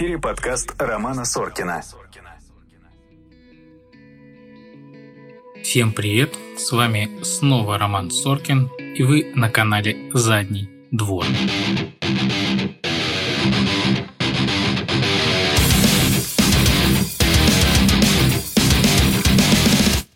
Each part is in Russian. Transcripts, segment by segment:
эфире подкаст Романа Соркина. Всем привет! С вами снова Роман Соркин, и вы на канале Задний двор.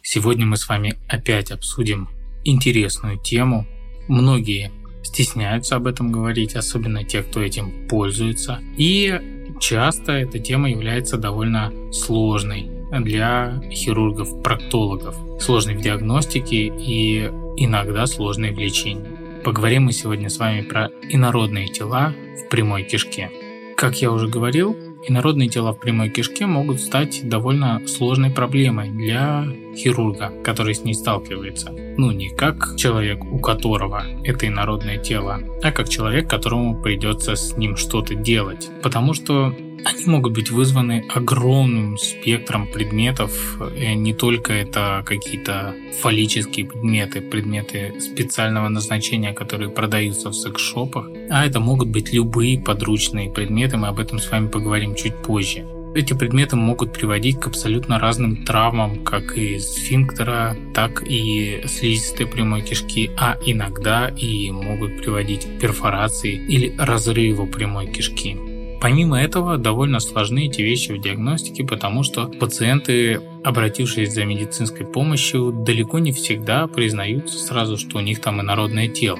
Сегодня мы с вами опять обсудим интересную тему. Многие стесняются об этом говорить, особенно те, кто этим пользуется. И часто эта тема является довольно сложной для хирургов-проктологов, сложной в диагностике и иногда сложной в лечении. Поговорим мы сегодня с вами про инородные тела в прямой кишке. Как я уже говорил, Инородные тела в прямой кишке могут стать довольно сложной проблемой для хирурга, который с ней сталкивается. Ну, не как человек, у которого это инородное тело, а как человек, которому придется с ним что-то делать. Потому что они могут быть вызваны огромным спектром предметов. Не только это какие-то фаллические предметы, предметы специального назначения, которые продаются в секс-шопах, а это могут быть любые подручные предметы. Мы об этом с вами поговорим чуть позже. Эти предметы могут приводить к абсолютно разным травмам, как и сфинктера, так и слизистой прямой кишки, а иногда и могут приводить к перфорации или разрыву прямой кишки. Помимо этого, довольно сложны эти вещи в диагностике, потому что пациенты, обратившись за медицинской помощью, далеко не всегда признаются сразу, что у них там инородное тело.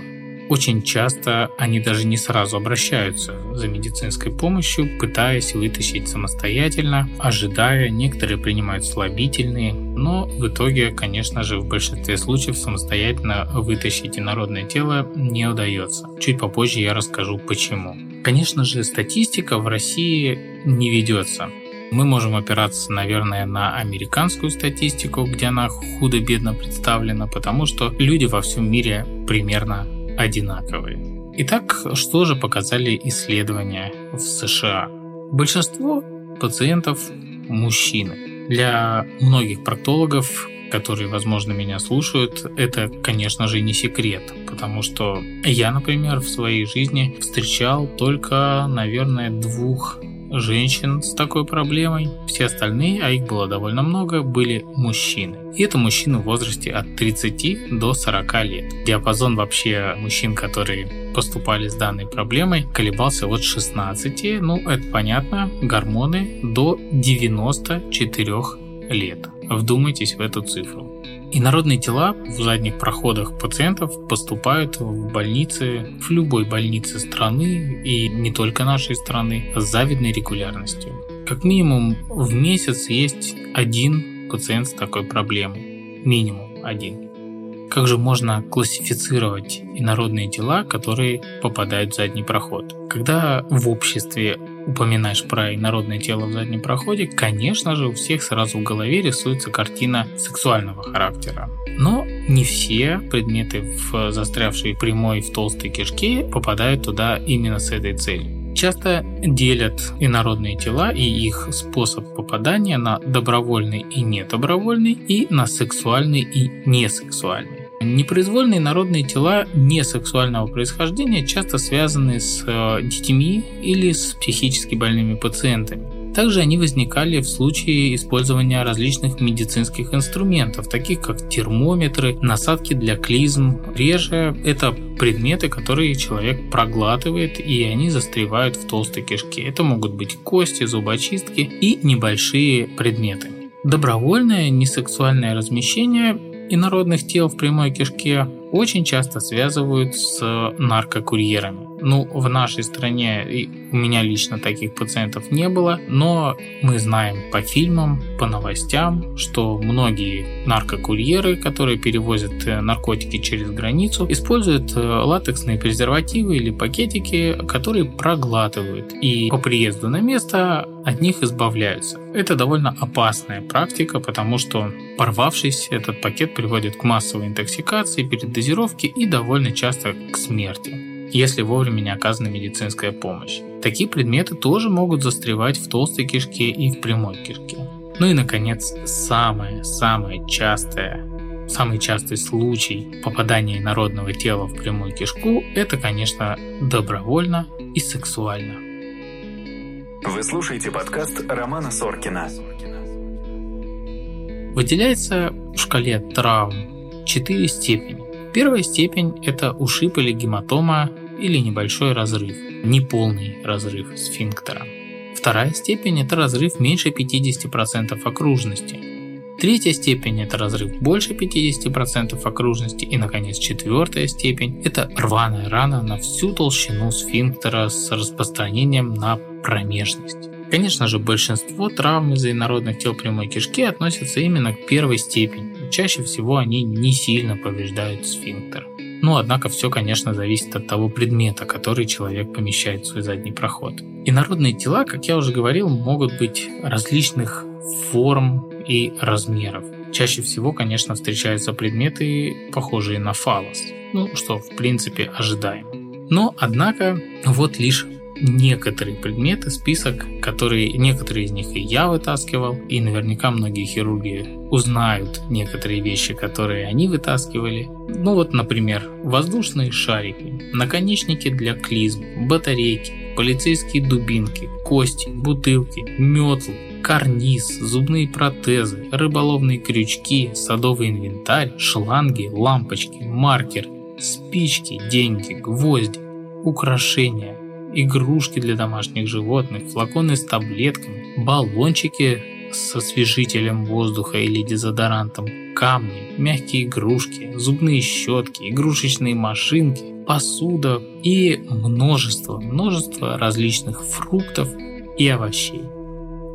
Очень часто они даже не сразу обращаются за медицинской помощью, пытаясь вытащить самостоятельно, ожидая, некоторые принимают слабительные, но в итоге, конечно же, в большинстве случаев самостоятельно вытащить инородное тело не удается. Чуть попозже я расскажу почему. Конечно же, статистика в России не ведется. Мы можем опираться, наверное, на американскую статистику, где она худо-бедно представлена, потому что люди во всем мире примерно одинаковые. Итак, что же показали исследования в США? Большинство пациентов – мужчины. Для многих проктологов которые, возможно, меня слушают, это, конечно же, не секрет, потому что я, например, в своей жизни встречал только, наверное, двух женщин с такой проблемой. Все остальные, а их было довольно много, были мужчины. И это мужчины в возрасте от 30 до 40 лет. Диапазон вообще мужчин, которые поступали с данной проблемой, колебался от 16, ну это понятно, гормоны, до 94 лет. Вдумайтесь в эту цифру. Инородные тела в задних проходах пациентов поступают в больницы, в любой больнице страны и не только нашей страны, с завидной регулярностью. Как минимум в месяц есть один пациент с такой проблемой. Минимум один. Как же можно классифицировать инородные тела, которые попадают в задний проход? Когда в обществе упоминаешь про инородное тело в заднем проходе, конечно же, у всех сразу в голове рисуется картина сексуального характера. Но не все предметы, в застрявшие прямой в толстой кишке, попадают туда именно с этой целью. Часто делят инородные тела и их способ попадания на добровольный и недобровольный и на сексуальный и несексуальный. Непроизвольные народные тела несексуального происхождения часто связаны с э, детьми или с психически больными пациентами. Также они возникали в случае использования различных медицинских инструментов, таких как термометры, насадки для клизм. Реже это предметы, которые человек проглатывает и они застревают в толстой кишке. Это могут быть кости, зубочистки и небольшие предметы. Добровольное несексуальное размещение инородных тел в прямой кишке очень часто связывают с наркокурьерами. Ну, в нашей стране у меня лично таких пациентов не было, но мы знаем по фильмам, по новостям, что многие наркокурьеры, которые перевозят э, наркотики через границу, используют э, латексные презервативы или пакетики, которые проглатывают и по приезду на место от них избавляются. Это довольно опасная практика, потому что порвавшись, этот пакет приводит к массовой интоксикации, передозировке и довольно часто к смерти если вовремя не оказана медицинская помощь. Такие предметы тоже могут застревать в толстой кишке и в прямой кишке. Ну и, наконец, самое-самое частое Самый частый случай попадания народного тела в прямую кишку – это, конечно, добровольно и сексуально. Вы слушаете подкаст Романа Соркина. Выделяется в шкале травм 4 степени. Первая степень – это ушиб или гематома или небольшой разрыв, неполный разрыв сфинктера. Вторая степень – это разрыв меньше 50% окружности. Третья степень – это разрыв больше 50% окружности. И, наконец, четвертая степень – это рваная рана на всю толщину сфинктера с распространением на промежность. Конечно же, большинство травм из-за инородных тел прямой кишки относятся именно к первой степени. Чаще всего они не сильно повреждают сфинктер. Но, однако, все, конечно, зависит от того предмета, который человек помещает в свой задний проход. Инородные тела, как я уже говорил, могут быть различных форм и размеров. Чаще всего, конечно, встречаются предметы, похожие на фалос. Ну, что, в принципе, ожидаем. Но, однако, вот лишь некоторые предметы, список, которые некоторые из них и я вытаскивал, и наверняка многие хирурги узнают некоторые вещи, которые они вытаскивали. Ну вот, например, воздушные шарики, наконечники для клизм, батарейки, полицейские дубинки, кости, бутылки, метлы, карниз, зубные протезы, рыболовные крючки, садовый инвентарь, шланги, лампочки, маркер, спички, деньги, гвозди, украшения, игрушки для домашних животных, флаконы с таблетками, баллончики с освежителем воздуха или дезодорантом, камни, мягкие игрушки, зубные щетки, игрушечные машинки, посуда и множество, множество различных фруктов и овощей.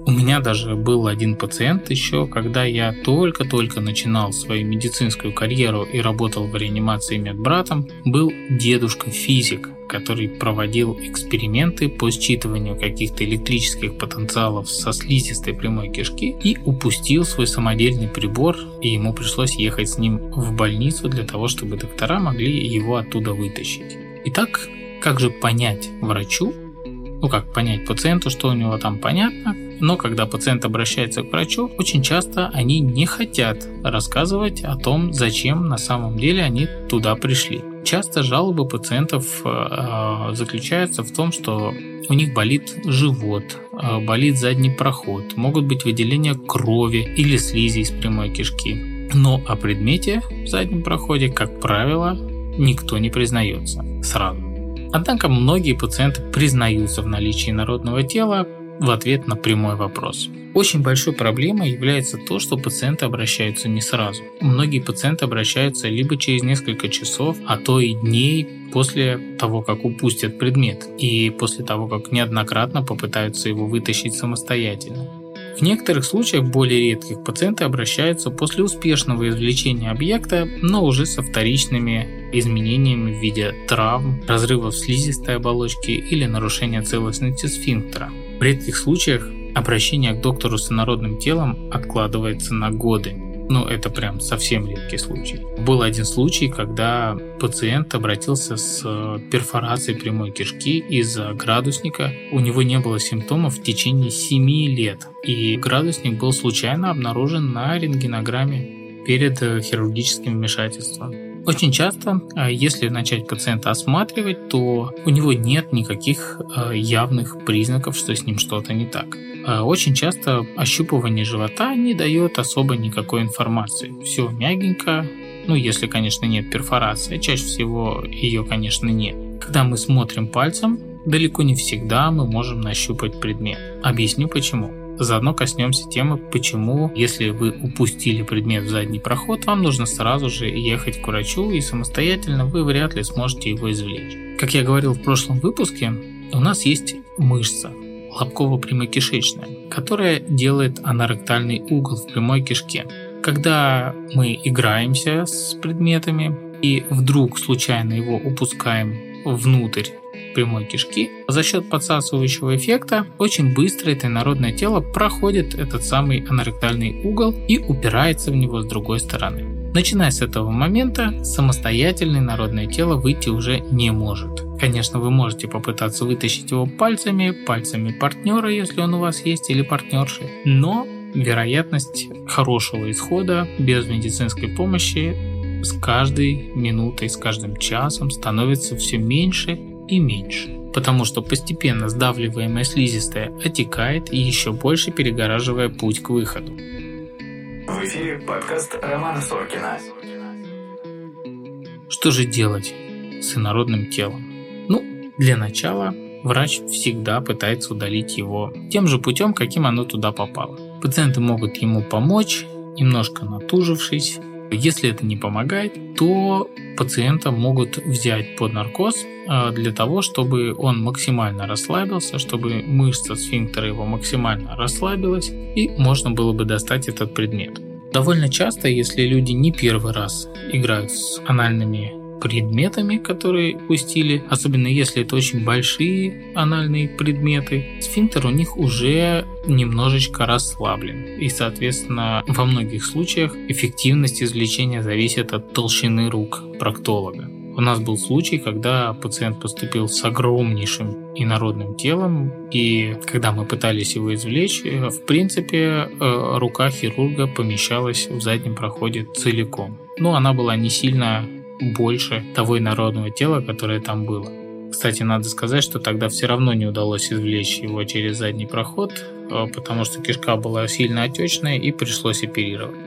У меня даже был один пациент еще, когда я только-только начинал свою медицинскую карьеру и работал в реанимации медбратом, был дедушка-физик, который проводил эксперименты по считыванию каких-то электрических потенциалов со слизистой прямой кишки и упустил свой самодельный прибор, и ему пришлось ехать с ним в больницу для того, чтобы доктора могли его оттуда вытащить. Итак, как же понять врачу, ну как понять пациенту, что у него там понятно, но когда пациент обращается к врачу, очень часто они не хотят рассказывать о том, зачем на самом деле они туда пришли. Часто жалобы пациентов э, заключаются в том, что у них болит живот, э, болит задний проход, могут быть выделения крови или слизи из прямой кишки. Но о предмете в заднем проходе, как правило, никто не признается сразу. Однако многие пациенты признаются в наличии народного тела в ответ на прямой вопрос. Очень большой проблемой является то, что пациенты обращаются не сразу. Многие пациенты обращаются либо через несколько часов, а то и дней после того, как упустят предмет, и после того, как неоднократно попытаются его вытащить самостоятельно. В некоторых случаях более редких пациенты обращаются после успешного извлечения объекта, но уже со вторичными изменениями в виде травм, разрывов слизистой оболочки или нарушения целостности сфинктера. В редких случаях обращение к доктору с инородным телом откладывается на годы. Но это прям совсем редкий случай. Был один случай, когда пациент обратился с э, перфорацией прямой кишки из-за градусника. У него не было симптомов в течение 7 лет. И градусник был случайно обнаружен на рентгенограмме перед э, хирургическим вмешательством. Очень часто, а, если начать пациента осматривать, то у него нет никаких а, явных признаков, что с ним что-то не так. А, очень часто ощупывание живота не дает особо никакой информации. Все мягенько, ну если, конечно, нет перфорации, чаще всего ее, конечно, нет. Когда мы смотрим пальцем, далеко не всегда мы можем нащупать предмет. Объясню почему. Заодно коснемся темы, почему, если вы упустили предмет в задний проход, вам нужно сразу же ехать к врачу и самостоятельно вы вряд ли сможете его извлечь. Как я говорил в прошлом выпуске, у нас есть мышца лобково-прямокишечная, которая делает аноректальный угол в прямой кишке. Когда мы играемся с предметами и вдруг случайно его упускаем внутрь прямой кишки, за счет подсасывающего эффекта очень быстро это инородное тело проходит этот самый аноректальный угол и упирается в него с другой стороны. Начиная с этого момента, самостоятельное народное тело выйти уже не может. Конечно, вы можете попытаться вытащить его пальцами, пальцами партнера, если он у вас есть, или партнерши, но вероятность хорошего исхода без медицинской помощи с каждой минутой, с каждым часом становится все меньше и меньше. потому что постепенно сдавливаемая слизистая отекает и еще больше перегораживая путь к выходу. В эфире подкаст Романа Соркина. Что же делать с инородным телом? Ну, для начала врач всегда пытается удалить его тем же путем, каким оно туда попало. Пациенты могут ему помочь, немножко натужившись. Если это не помогает, то пациента могут взять под наркоз а, для того, чтобы он максимально расслабился, чтобы мышца сфинктера его максимально расслабилась и можно было бы достать этот предмет. Довольно часто, если люди не первый раз играют с анальными предметами, которые пустили, особенно если это очень большие анальные предметы, сфинктер у них уже немножечко расслаблен. И, соответственно, во многих случаях эффективность извлечения зависит от толщины рук проктолога. У нас был случай, когда пациент поступил с огромнейшим инородным телом, и когда мы пытались его извлечь, э, в принципе, э, рука хирурга помещалась в заднем проходе целиком. Но она была не сильно больше того инородного тела, которое там было. Кстати, надо сказать, что тогда все равно не удалось извлечь его через задний проход, э, потому что кишка была сильно отечная и пришлось оперировать.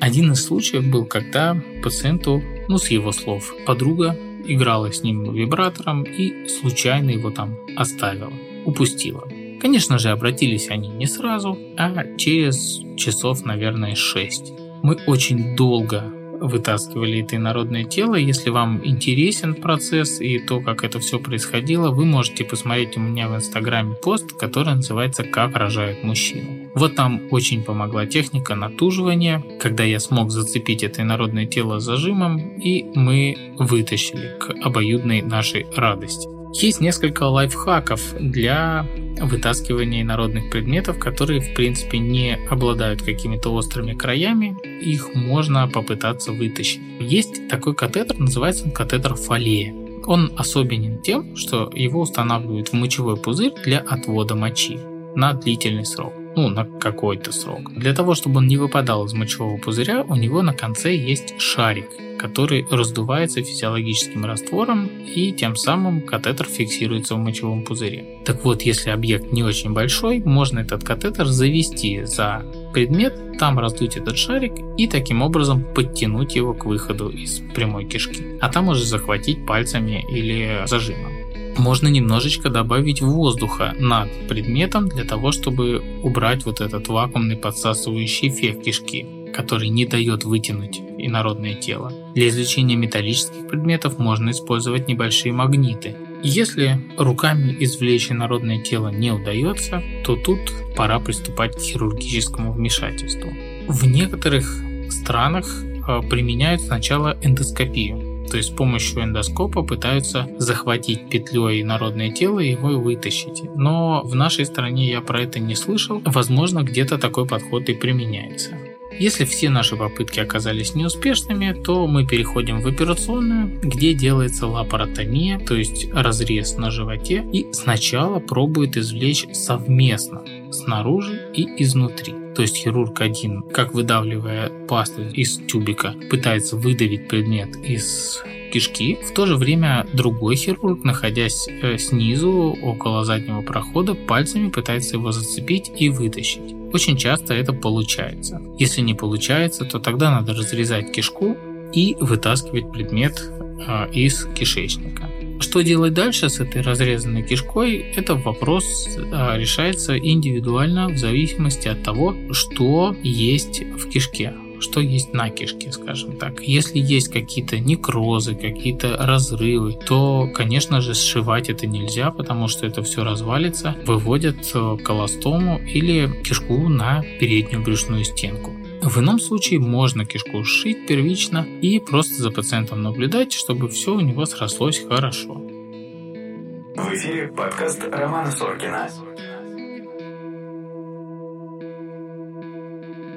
Один из случаев был, когда пациенту, ну с его слов, подруга играла с ним вибратором и случайно его там оставила, упустила. Конечно же, обратились они не сразу, а через часов, наверное, 6. Мы очень долго вытаскивали это инородное тело. Если вам интересен процесс и то, как это все происходило, вы можете посмотреть у меня в инстаграме пост, который называется «Как рожают мужчину». Вот там очень помогла техника натуживания, когда я смог зацепить это инородное тело зажимом, и мы вытащили к обоюдной нашей радости. Есть несколько лайфхаков для вытаскивания народных предметов, которые в принципе не обладают какими-то острыми краями, их можно попытаться вытащить. Есть такой катетер, называется он катетер фолея. Он особенен тем, что его устанавливают в мочевой пузырь для отвода мочи на длительный срок ну, на какой-то срок. Для того, чтобы он не выпадал из мочевого пузыря, у него на конце есть шарик, который раздувается физиологическим раствором и тем самым катетер фиксируется в мочевом пузыре. Так вот, если объект не очень большой, можно этот катетер завести за предмет, там раздуть этот шарик и таким образом подтянуть его к выходу из прямой кишки. А там уже захватить пальцами или зажимом можно немножечко добавить воздуха над предметом для того, чтобы убрать вот этот вакуумный подсасывающий эффект кишки, который не дает вытянуть инородное тело. Для извлечения металлических предметов можно использовать небольшие магниты. Если руками извлечь инородное тело не удается, то тут пора приступать к хирургическому вмешательству. В некоторых странах э, применяют сначала эндоскопию. То есть с помощью эндоскопа пытаются захватить петлей народное тело и его вытащить. Но в нашей стране я про это не слышал. Возможно, где-то такой подход и применяется. Если все наши попытки оказались неуспешными, то мы переходим в операционную, где делается лапаротомия, то есть разрез на животе, и сначала пробует извлечь совместно снаружи и изнутри. То есть хирург один, как выдавливая пасту из тюбика, пытается выдавить предмет из кишки. В то же время другой хирург, находясь э, снизу, около заднего прохода, пальцами пытается его зацепить и вытащить. Очень часто это получается. Если не получается, то тогда надо разрезать кишку и вытаскивать предмет э, из кишечника. Что делать дальше с этой разрезанной кишкой, это вопрос а, решается индивидуально в зависимости от того, что есть в кишке что есть на кишке, скажем так. Если есть какие-то некрозы, какие-то разрывы, то, конечно же, сшивать это нельзя, потому что это все развалится, выводят э, колостому или кишку на переднюю брюшную стенку. В ином случае можно кишку сшить первично и просто за пациентом наблюдать, чтобы все у него срослось хорошо. В эфире подкаст Романа Соркина.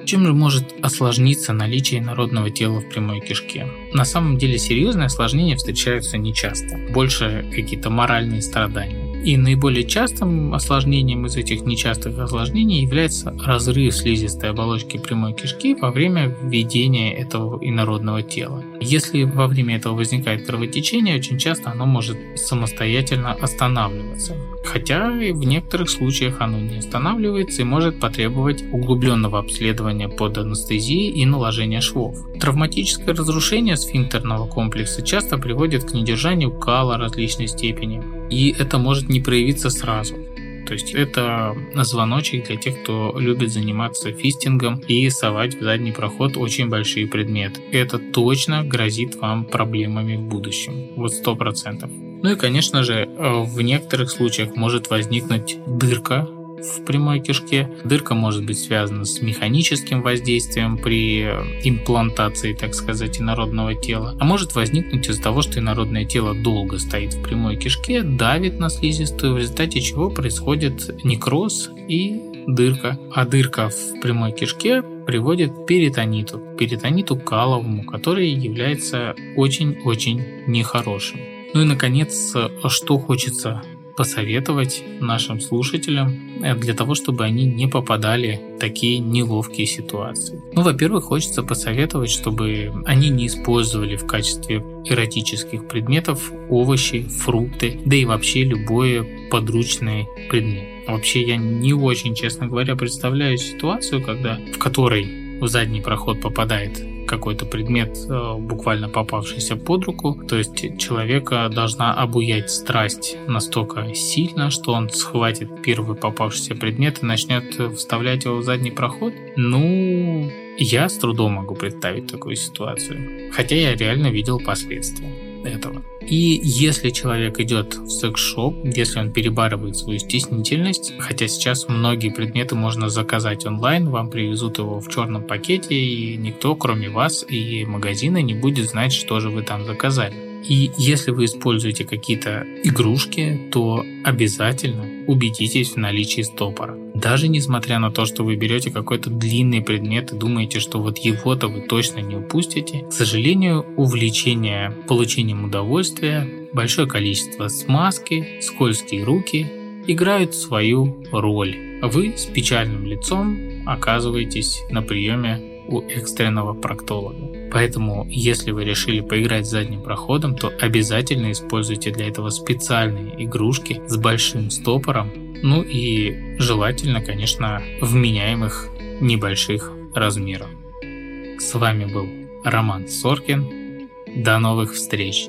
Чем же может осложниться наличие народного тела в прямой кишке? На самом деле серьезные осложнения встречаются нечасто, больше какие-то моральные страдания. И наиболее частым осложнением из этих нечастых осложнений является разрыв слизистой оболочки прямой кишки во время введения этого инородного тела. Если во время этого возникает кровотечение, очень часто оно может самостоятельно останавливаться. Хотя в некоторых случаях оно не останавливается и может потребовать углубленного обследования под анестезией и наложения швов. Травматическое разрушение сфинктерного комплекса часто приводит к недержанию кала различной степени, и это может не проявиться сразу. То есть это звоночек для тех, кто любит заниматься фистингом и совать в задний проход очень большие предметы. Это точно грозит вам проблемами в будущем. Вот сто процентов. Ну и, конечно же, в некоторых случаях может возникнуть дырка в прямой кишке. Дырка может быть связана с механическим воздействием при имплантации, так сказать, инородного тела, а может возникнуть из-за того, что инородное тело долго стоит в прямой кишке, давит на слизистую, в результате чего происходит некроз и дырка. А дырка в прямой кишке приводит к перитониту, перитониту каловому, который является очень-очень нехорошим. Ну и, наконец, что хочется посоветовать нашим слушателям э, для того, чтобы они не попадали в такие неловкие ситуации? Ну, во-первых, хочется посоветовать, чтобы они не использовали в качестве эротических предметов овощи, фрукты, да и вообще любой подручный предмет. Вообще я не очень, честно говоря, представляю ситуацию, когда в которой в задний проход попадает какой-то предмет, э, буквально попавшийся под руку. То есть человека должна обуять страсть настолько сильно, что он схватит первый попавшийся предмет и начнет вставлять его в задний проход. Ну, я с трудом могу представить такую ситуацию. Хотя я реально видел последствия этого. И если человек идет в секс-шоп, если он перебарывает свою стеснительность, хотя сейчас многие предметы можно заказать онлайн, вам привезут его в черном пакете, и никто, кроме вас и магазина, не будет знать, что же вы там заказали. И если вы используете какие-то игрушки, то обязательно убедитесь в наличии стопора. Даже несмотря на то, что вы берете какой-то длинный предмет и думаете, что вот его-то вы точно не упустите, к сожалению, увлечение получением удовольствия, большое количество смазки, скользкие руки играют свою роль. Вы с печальным лицом оказываетесь на приеме у экстренного проктолога. Поэтому, если вы решили поиграть задним проходом, то обязательно используйте для этого специальные игрушки с большим стопором, ну и желательно, конечно, вменяемых небольших размеров. С вами был Роман Соркин. До новых встреч!